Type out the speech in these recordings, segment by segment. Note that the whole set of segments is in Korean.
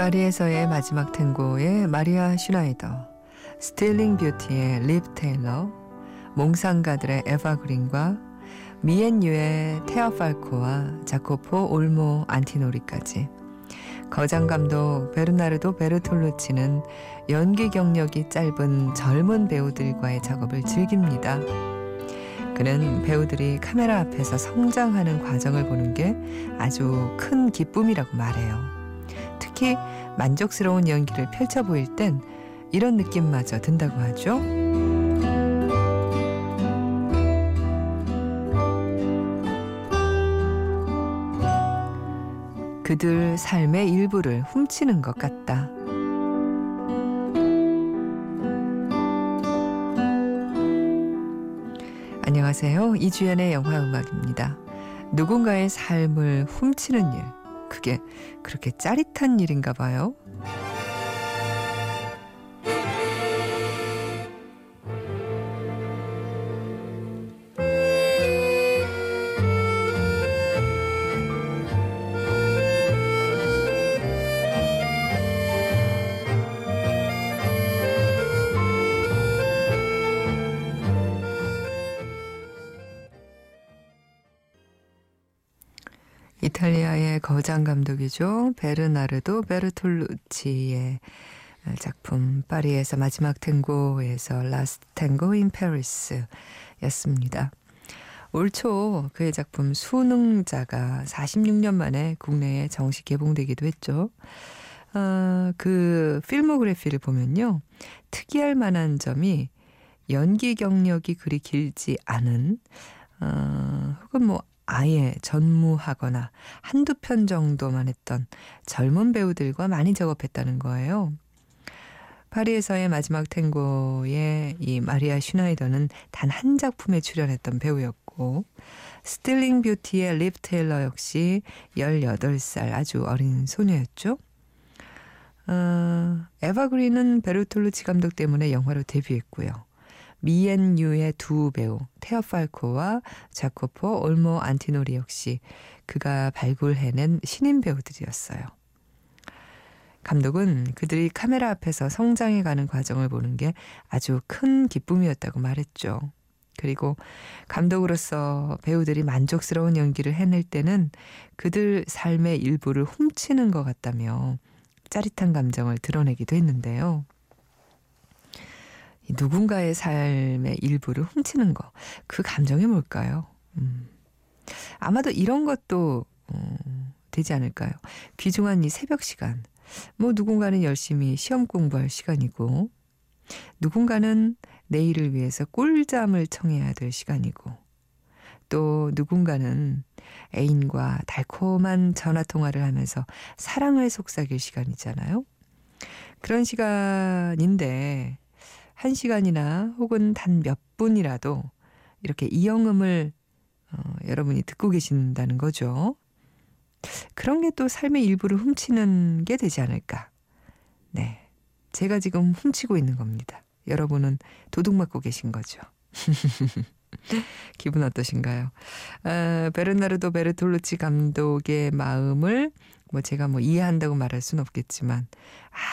파리에서의 마지막 탱고의 마리아 슈나이더, Stealing Beauty의 리브 타일러, 몽상가들의 에바 그린과 Me and You의 테아 팔코와 자코포 올모 안티노리까지 거장 감독 베르나르도 베르톨루치는 연기 경력이 짧은 젊은 배우들과의 작업을 즐깁니다. 그는 배우들이 카메라 앞에서 성장하는 과정을 보는 게 아주 큰 기쁨이라고 말해요. 특히 만족스러운 연기를 펼쳐 보일 땐 이런 느낌마저 든다고 하죠. 그들 삶의 일부를 훔치는 것 같다. 안녕하세요. 이주연의 영화 음악입니다. 누군가의 삶을 훔치는 일. 그게 그렇게 짜릿한 일인가 봐요. 이탈리아의 거장 감독이죠. 베르나르도 베르톨루치의 작품 파리에서 마지막 탱고에서 Last Tango in Paris였습니다. 올 초 그의 작품 순응자가 46년 만에 국내에 정식 개봉되기도 했죠. 어, 그 필모그래피를 보면요. 특이할 만한 점이 연기 경력이 그리 길지 않은 어, 혹은 뭐 아예 전무하거나 한두 편 정도만 했던 젊은 배우들과 많이 작업했다는 거예요. 파리에서의 마지막 탱고의 이 마리아 슈나이더는 단 한 작품에 출연했던 배우였고 Stealing Beauty의 리브 타일러 역시 18살 아주 어린 소녀였죠. 어, 에바 그린은 베르톨루치 감독 때문에 영화로 데뷔했고요. 미앤유의 두 배우 테어 팔코와 자코포 올모 안티노리 역시 그가 발굴해낸 신인 배우들이었어요. 감독은 그들이 카메라 앞에서 성장해가는 과정을 보는 게 아주 큰 기쁨이었다고 말했죠. 그리고 감독으로서 배우들이 만족스러운 연기를 해낼 때는 그들 삶의 일부를 훔치는 것 같다며 짜릿한 감정을 드러내기도 했는데요. 누군가의 삶의 일부를 훔치는 거, 그 감정이 뭘까요? 음. 아마도 이런 것도 어, 되지 않을까요? 귀중한 이 새벽 시간. 뭐 누군가는 열심히 시험 공부할 시간이고, 누군가는 내일을 위해서 꿀잠을 청해야 될 시간이고, 또 누군가는 애인과 달콤한 전화 통화를 하면서 사랑을 속삭일 시간이잖아요. 그런 시간인데 한 시간이나 혹은 단 몇 분이라도 이렇게 이영음을 어, 여러분이 듣고 계신다는 거죠. 그런 게 또 삶의 일부를 훔치는 게 되지 않을까. 네. 제가 지금 훔치고 있는 겁니다. 여러분은 도둑 맞고 계신 거죠. 기분 어떠신가요? 아, 베르나르도 베르톨루치 감독의 마음을 뭐 제가 뭐 이해한다고 말할 수는 없겠지만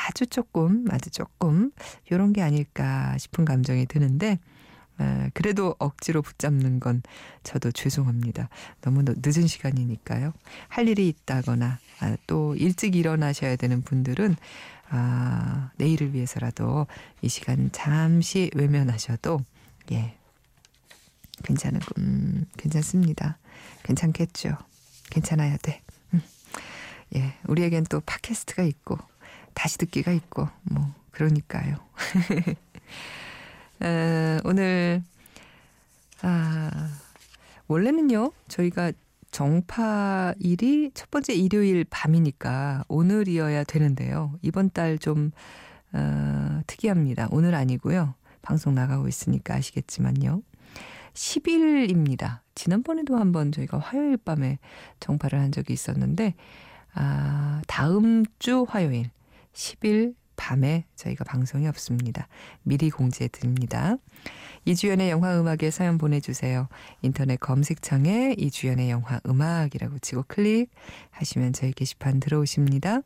아주 조금 아주 조금 요런 게 아닐까 싶은 감정이 드는데 아, 그래도 억지로 붙잡는 건 저도 죄송합니다. 너무 늦은 시간이니까요. 할 일이 있다거나 아, 또 일찍 일어나셔야 되는 분들은 아, 내일을 위해서라도 이 시간 잠시 외면하셔도 예 괜찮은 음, 괜찮습니다. 괜찮겠죠. 괜찮아야 돼. 음. 예, 우리에겐 또 팟캐스트가 있고 다시 듣기가 있고 뭐 그러니까요. 어, 오늘 아 원래는요 저희가 정파일이 첫 번째 일요일 밤이니까 오늘이어야 되는데요. 이번 달 좀 어, 특이합니다. 오늘 아니고요. 방송 나가고 있으니까 아시겠지만요. 10일입니다. 지난번에도 한번 저희가 화요일 밤에 정파를 한 적이 있었는데, 아, 다음 주 화요일 10일 밤에 저희가 방송이 없습니다. 미리 공지해 드립니다. 이주연의 영화 음악에 사연 보내주세요. 인터넷 검색창에 이주연의 영화 음악이라고 치고 클릭하시면 저희 게시판 들어오십니다.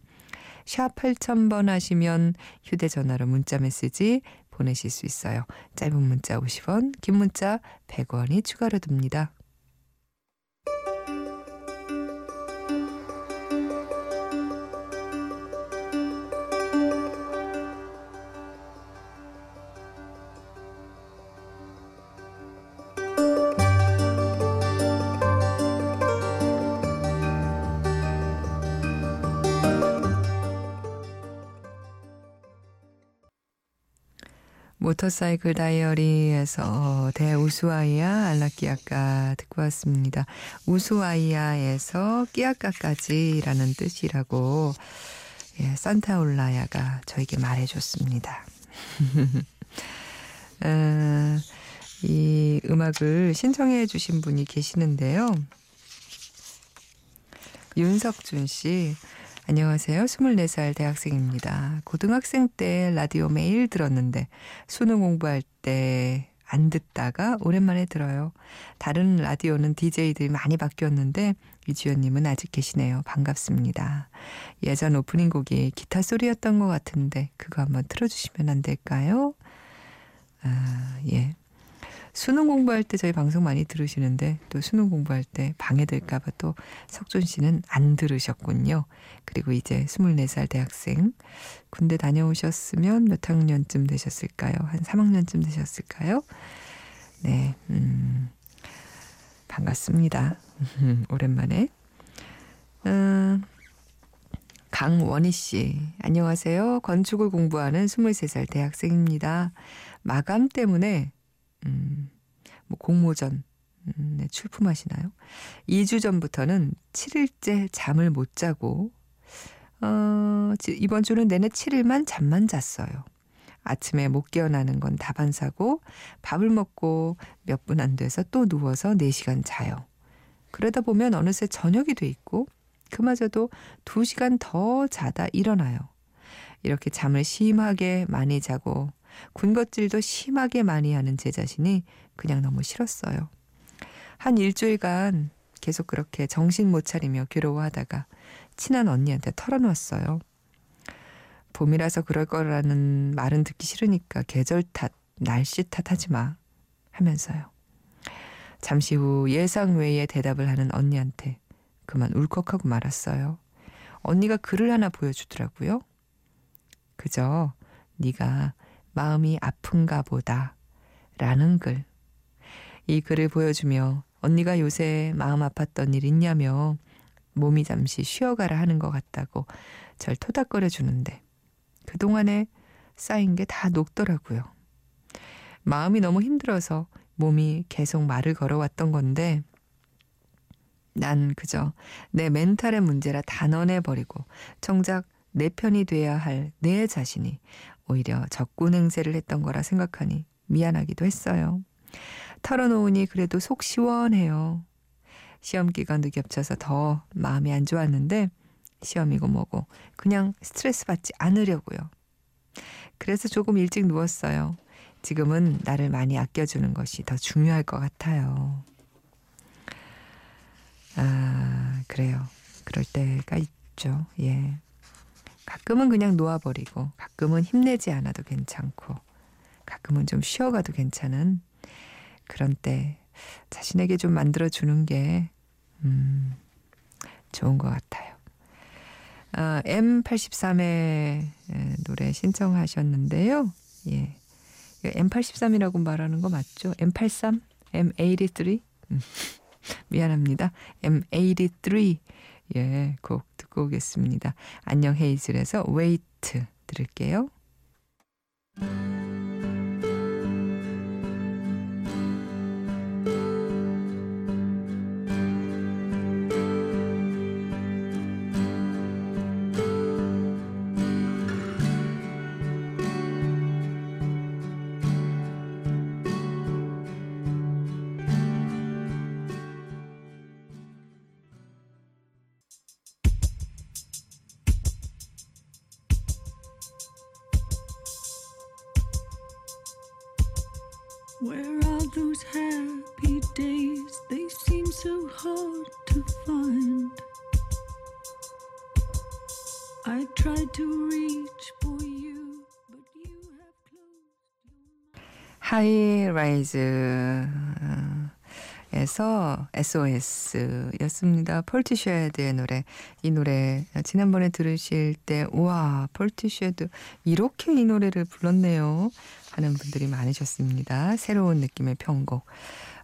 샵 8000번 하시면 휴대전화로 문자 메시지 보내실 수 있어요. 짧은 문자 50원, 긴 문자 100원이 추가로 듭니다. 모터사이클 다이어리에서 대우수아이야 알라끼아까 듣고 왔습니다. 우수아이야에서 끼아까까지라는 뜻이라고 예, 산타올라야가 저에게 말해줬습니다. 어, 이 음악을 신청해 주신 분이 계시는데요. 윤석준 씨. 안녕하세요. 24살 대학생입니다. 고등학생 때 라디오 매일 들었는데 수능 공부할 때 안 듣다가 오랜만에 들어요. 다른 라디오는 DJ들이 많이 바뀌었는데 이주연님은 아직 계시네요. 반갑습니다. 예전 오프닝 곡이 기타 소리였던 것 같은데 그거 한번 틀어주시면 안 될까요? 아, 예. 수능 공부할 때 저희 방송 많이 들으시는데 또 수능 공부할 때 방해될까봐 또 석준 씨는 안 들으셨군요. 그리고 이제 24살 대학생 군대 다녀오셨으면 몇 학년쯤 되셨을까요? 한 3학년쯤 되셨을까요? 네, 음, 반갑습니다. 오랜만에. 음, 강원희 씨, 안녕하세요. 건축을 공부하는 23살 대학생입니다. 마감 때문에 음, 뭐 공모전 음, 네, 출품하시나요? 2주 전부터는 7일째 잠을 못 자고 어, 이번 주는 내내 7일만 잠만 잤어요. 아침에 못 깨어나는 건 다반사고 밥을 먹고 몇 분 안 돼서 또 누워서 4시간 자요. 그러다 보면 어느새 저녁이 돼 있고 그마저도 2시간 더 자다 일어나요. 이렇게 잠을 심하게 많이 자고 군것질도 심하게 많이 하는 제 자신이 그냥 너무 싫었어요. 한 일주일간 계속 그렇게 정신 못 차리며 괴로워하다가 친한 언니한테 털어놓았어요. 봄이라서 그럴 거라는 말은 듣기 싫으니까 계절 탓, 날씨 탓 하지 마 하면서요. 잠시 후 예상 외의 대답을 하는 언니한테 그만 울컥하고 말았어요. 언니가 글을 하나 보여주더라고요. 그저 네가 마음이 아픈가 보다 라는 글. 이 글을 보여주며 언니가 요새 마음 아팠던 일 있냐며 몸이 잠시 쉬어가라 하는 것 같다고 절 토닥거려 주는데 그동안에 쌓인 게 다 녹더라고요. 마음이 너무 힘들어서 몸이 계속 말을 걸어왔던 건데 난 그저 내 멘탈의 문제라 단언해버리고 정작 내 편이 돼야 할 내 자신이 오히려 적군 행세를 했던 거라 생각하니 미안하기도 했어요. 털어놓으니 그래도 속 시원해요. 시험 기간도 겹쳐서 더 마음이 안 좋았는데 시험이고 뭐고 그냥 스트레스 받지 않으려고요. 그래서 조금 일찍 누웠어요. 지금은 나를 많이 아껴주는 것이 더 중요할 것 같아요. 아, 그래요. 그럴 때가 있죠. 예. 가끔은 그냥 놓아버리고, 가끔은 힘내지 않아도 괜찮고, 가끔은 좀 쉬어가도 괜찮은 그런 때 자신에게 좀 만들어주는 게, 음, 좋은 것 같아요. 아, M83의 노래 신청하셨는데요. 예. M83이라고 말하는 거 맞죠? M83? M83? 음, 미안합니다. M83. 예, 곡 듣고 오겠습니다. 안녕 헤이즐에서 웨이트 들을게요. Those happy days? They seem so hard to find. I tried to reach for you, but you have closed. 하이라이즈 에서 SOS였습니다. 폴티쉐드의 노래. 이 노래 지난번에 들으실 때 우와 폴티쉐드 이렇게 이 노래를 불렀네요 하는 분들이 많으셨습니다. 새로운 느낌의 편곡.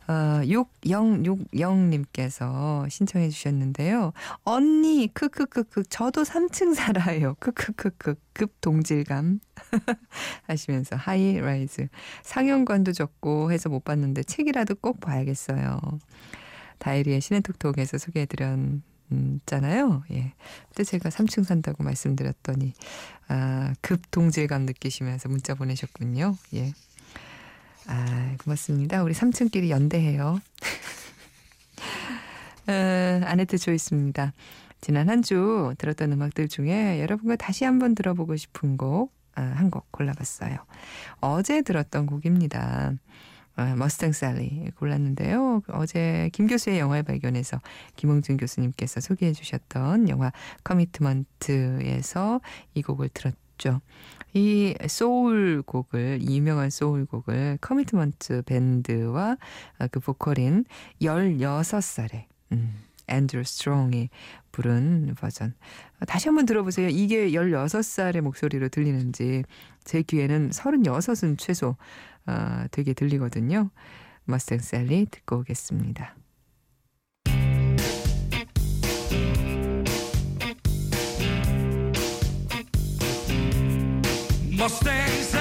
어, 6060님께서 신청해 주셨는데요. 언니, 크크크크, 저도 3층 살아요. 크크크크, 급 동질감. 하시면서 High-Rise. 상영관도 적고 해서 못 봤는데 책이라도 꼭 봐야겠어요. 다이리의 시네톡톡에서 소개해 드렸 잖아요. 예. 그때 제가 3층 산다고 말씀드렸더니, 아, 급 동질감 느끼시면서 문자 보내셨군요. 예. 아, 고맙습니다. 우리 삼촌끼리 연대해요. 어, 아네트 조이스입니다. 지난 한 주 들었던 음악들 중에 여러분과 다시 한번 들어보고 싶은 곡, 아, 한곡 골라봤어요. 어제 들었던 곡입니다. 어, 머스탱 살리 골랐는데요. 어제 김 교수의 영화를 발견해서 김홍준 교수님께서 소개해 주셨던 영화 Commitment에서 이 곡을 들었죠. 이 소울 곡을 이 유명한 소울 곡을 Commitment 밴드와 그 보컬인 16살의 음, 앤드루 스트롱이 부른 버전. 다시 한번 들어보세요. 이게 16살의 목소리로 들리는지 제 귀에는 36은 최소 어, 되게 들리거든요. 머스탱 셀리 듣고 오겠습니다. Mustang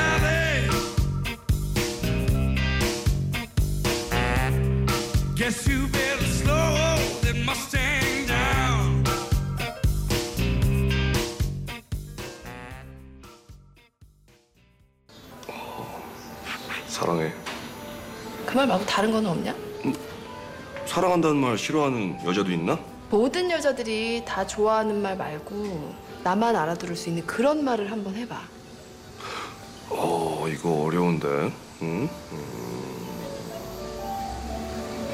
말 말고 다른 건 없냐? 사랑한다는 말 싫어하는 여자도 있나? 모든 여자들이 다 좋아하는 말 말고 나만 알아들을 수 있는 그런 말을 한번 해봐. 어, 이거 어려운데. 응? 음.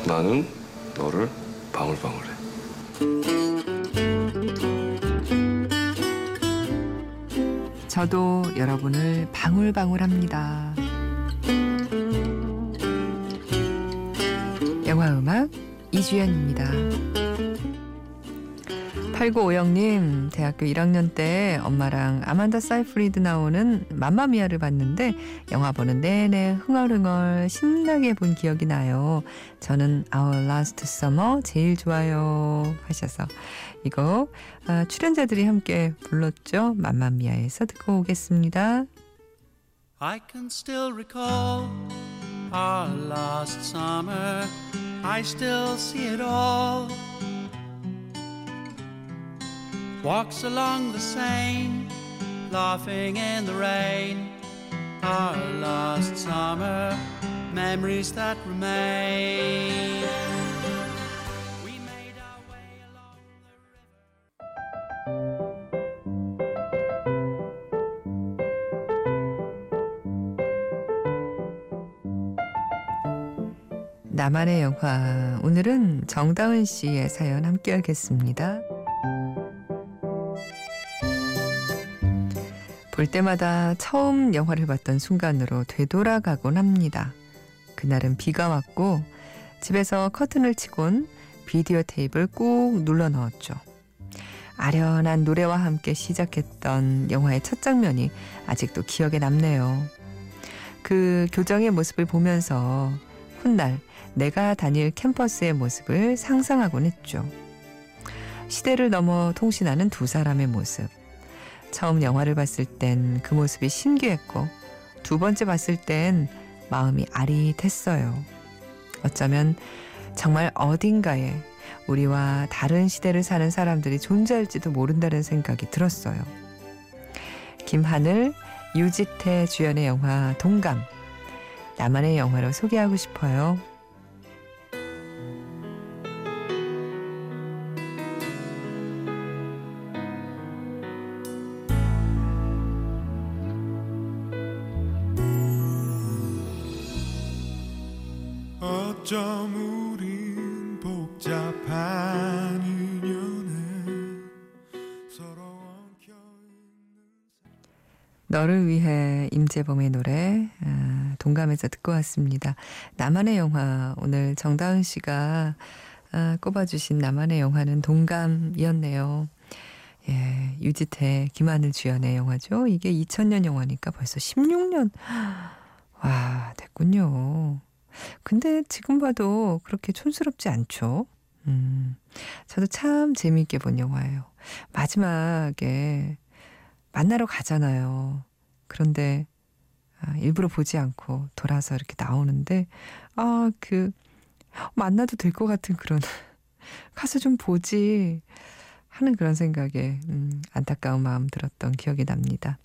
나는 너를 방울방울해. 저도 여러분을 방울방울합니다. 영화음악 이주연입니다. 8950님, 대학교 1학년 때 엄마랑 아만다 사이프리드 나오는 맘마미아를 봤는데 영화 보는 내내 흥얼흥얼 신나게 본 기억이 나요. 저는 Our Last Summer 제일 좋아요 하셔서 이거 아, 출연자들이 함께 불렀죠. 맘마미아에서 듣고 오겠습니다. I can still recall our last summer. I still see it all. Walks along the Seine, laughing in the rain. Our last summer, memories that remain. 나만의 영화 오늘은 정다은 씨의 사연 함께 하겠습니다. 볼 때마다 처음 영화를 봤던 순간으로 되돌아가곤 합니다. 그날은 비가 왔고 집에서 커튼을 치곤 비디오 테이프를 꾹 눌러 넣었죠. 아련한 노래와 함께 시작했던 영화의 첫 장면이 아직도 기억에 남네요. 그 교정의 모습을 보면서 훗날 내가 다닐 캠퍼스의 모습을 상상하곤 했죠. 시대를 넘어 통신하는 두 사람의 모습. 처음 영화를 봤을 땐 그 모습이 신기했고 두 번째 봤을 땐 마음이 아릿했어요. 어쩌면 정말 어딘가에 우리와 다른 시대를 사는 사람들이 존재할지도 모른다는 생각이 들었어요. 김하늘, 유지태 주연의 영화 동감. 나만의 영화로 소개하고 싶어요. 임재범의 노래 아, 동감해서 듣고 왔습니다. 나만의 영화 오늘 정다은 씨가 아, 꼽아주신 나만의 영화는 동감이었네요. 예, 유지태, 김하늘 주연의 영화죠. 이게 2000년 영화니까 벌써 16년 와 됐군요. 근데 지금 봐도 그렇게 촌스럽지 않죠. 음, 저도 참 재미있게 본 영화예요. 마지막에 만나러 가잖아요. 그런데 아, 일부러 보지 않고 돌아서 이렇게 나오는데 아 그 만나도 될 것 같은 그런 가서 좀 보지 하는 그런 생각에 음, 안타까운 마음 들었던 기억이 납니다.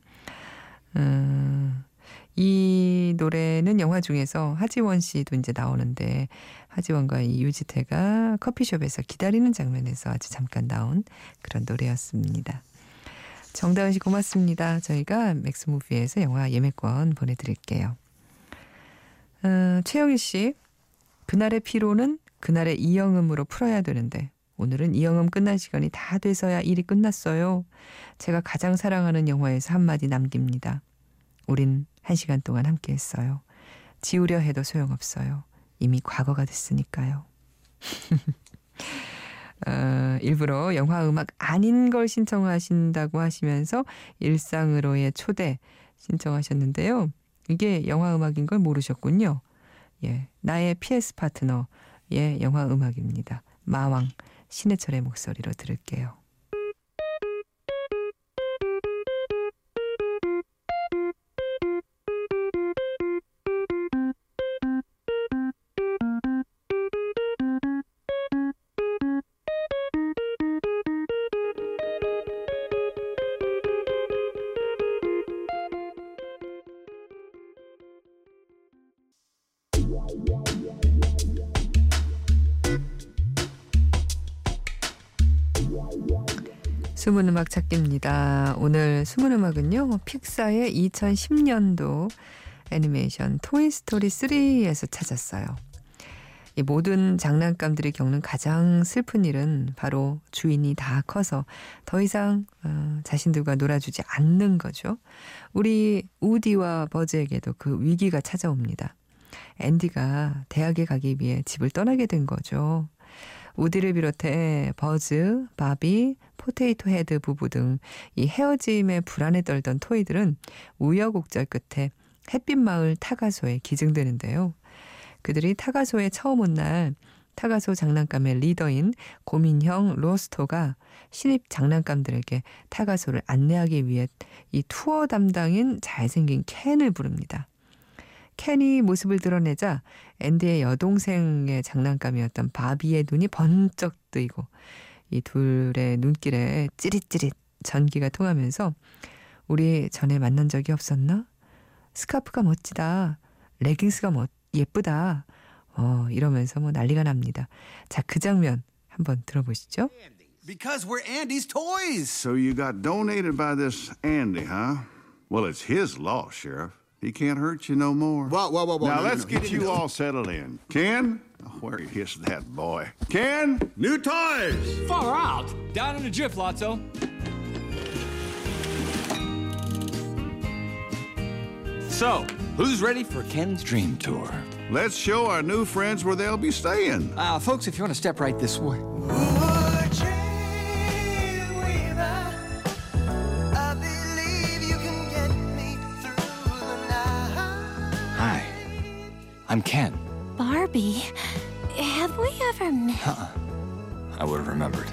음, 이 노래는 영화 중에서 하지원 씨도 이제 나오는데 하지원과 이 유지태가 커피숍에서 기다리는 장면에서 아주 잠깐 나온 그런 노래였습니다. 정다은 씨 고맙습니다. 저희가 맥스무비에서 영화 예매권 보내드릴게요. 어, 최영희 씨, 그날의 피로는 그날의 이영음으로 풀어야 되는데 오늘은 이영음 끝난 시간이 다 돼서야 일이 끝났어요. 제가 가장 사랑하는 영화에서 한마디 남깁니다. 우린 한 시간 동안 함께 했어요. 지우려 해도 소용없어요. 이미 과거가 됐으니까요. 어, 일부러 영화 음악 아닌 걸 신청하신다고 하시면서 일상으로의 초대 신청하셨는데요. 이게 영화 음악인 걸 모르셨군요. 예, 나의 PS 파트너의 영화 음악입니다. 마왕 신해철의 목소리로 들을게요. 숨은 음악 찾기입니다. 오늘 숨은 음악은요. 픽사의 2010년도 애니메이션 토이스토리 3에서 찾았어요. 이 모든 장난감들이 겪는 가장 슬픈 일은 바로 주인이 다 커서 더 이상 어, 자신들과 놀아주지 않는 거죠. 우리 우디와 버즈에게도 그 위기가 찾아옵니다. 앤디가 대학에 가기 위해 집을 떠나게 된 거죠. 우디를 비롯해 버즈, 바비, 포테이토 헤드 부부 등 이 헤어짐에 불안에 떨던 toy들은 우여곡절 끝에 햇빛 마을 탁아소에 기증되는데요. 그들이 탁아소에 처음 온 날 탁아소 장난감의 리더인 곰인형 로스토가 신입 장난감들에게 탁아소를 안내하기 위해 이 투어 담당인 잘생긴 켄을 부릅니다. 켄이 모습을 드러내자 앤디의 여동생의 장난감이었던 바비의 눈이 번쩍 뜨이고 이 둘의 눈길에 찌릿찌릿 전기가 통하면서 우리 전에 만난 적이 없었나? 스카프가 멋지다. 레깅스가 멋 예쁘다. 어, 이러면서 뭐 난리가 납니다. 자, 그 장면 한번 들어보시죠. Because we're Andy's toys. So you got donated by this Andy, huh? Well, it's his loss, Sheriff. He can't hurt you no more. Whoa, whoa, whoa, whoa. now no, no, let's no. get He you all settled in. Ken, oh, where is that boy? Ken, new toys. Far out. Down in a jiff, Lotso. So, who's ready for Ken's dream tour? Let's show our new friends where they'll be staying. Uh, folks, if you want to step right this way. I'm Ken. Barbie, have we ever met? I would have remembered.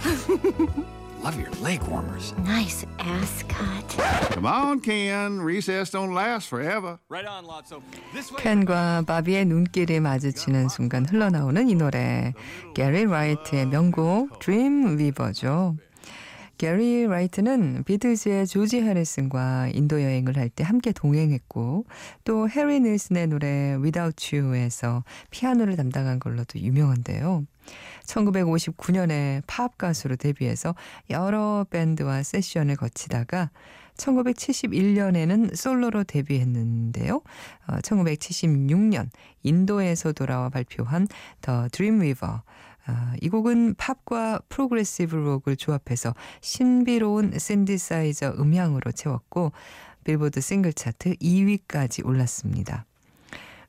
Love your leg warmers. Nice ascot. Come on, Ken. Recess don't last forever. Right on, Lotso. This way. 켄과 바비의 눈길이 마주치는 순간 흘러나오는 이 노래 게리 라이트의 명곡 Dream Weaver죠. 게리 라이트는 비틀즈의 조지 해리슨과 인도 여행을 할 때 함께 동행했고 또 해리 닐슨의 노래 Without You에서 피아노를 담당한 걸로도 유명한데요. 1959년에 팝 가수로 데뷔해서 여러 밴드와 세션을 거치다가 1971년에는 솔로로 데뷔했는데요. 어, 1976년 인도에서 돌아와 발표한 The Dreamweaver. 아, 이 곡은 팝과 프로그레시브 록을 조합해서 신비로운 신디사이저 음향으로 채웠고 빌보드 싱글 차트 2위까지 올랐습니다.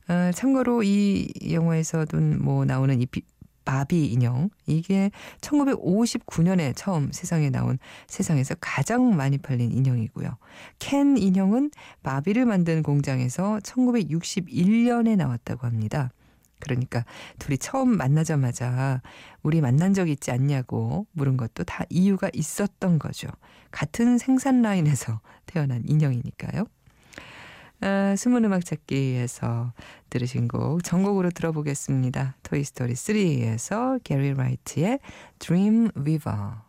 어, 참고로 이 영화에서도 뭐 나오는 이 비, 바비 인형 이게 1959년에 처음 세상에 나온 세상에서 가장 많이 팔린 인형이고요. 켄 인형은 바비를 만든 공장에서 1961년에 나왔다고 합니다. 그러니까 둘이 처음 만나자마자 우리 만난 적 있지 않냐고 물은 것도 다 이유가 있었던 거죠. 같은 생산 라인에서 태어난 인형이니까요. 아, 숨은 음악 찾기에서 들으신 곡 전곡으로 들어보겠습니다. 토이스토리 3에서 게리 라이트의 Dream Weaver.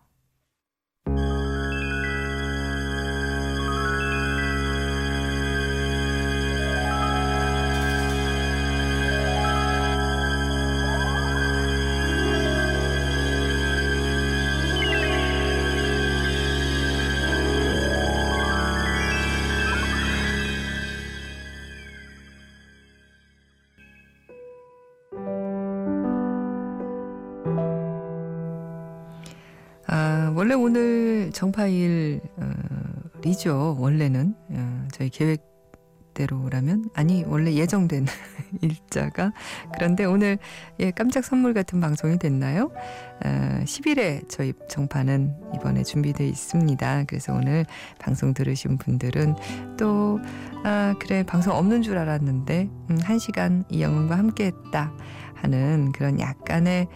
원래 오늘 정파일이죠. 원래는 어, 저희 계획대로라면 아니 원래 예정된 일자가 그런데 오늘 예 깜짝 선물 같은 방송이 됐나요? 어, 10일에 저희 정파는 이번에 준비돼 있습니다. 그래서 오늘 방송 들으신 분들은 또 아, 그래 방송 없는 줄 알았는데 음, 한 시간 이영웅과 함께했다 하는 그런 약간의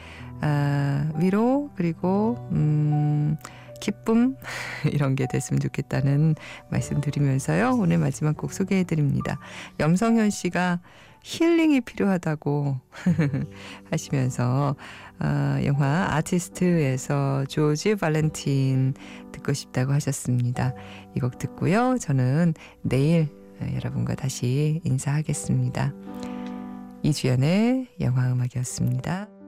아, 위로 그리고 음, 기쁨 이런 게 됐으면 좋겠다는 말씀드리면서요. 오늘 마지막 곡 소개해 드립니다. 염성현 씨가 힐링이 필요하다고 하시면서 아, 영화 아티스트에서 조지 발렌틴 듣고 싶다고 하셨습니다. 이 곡 듣고요. 저는 내일 여러분과 다시 인사하겠습니다. 이주연의 영화 음악이었습니다.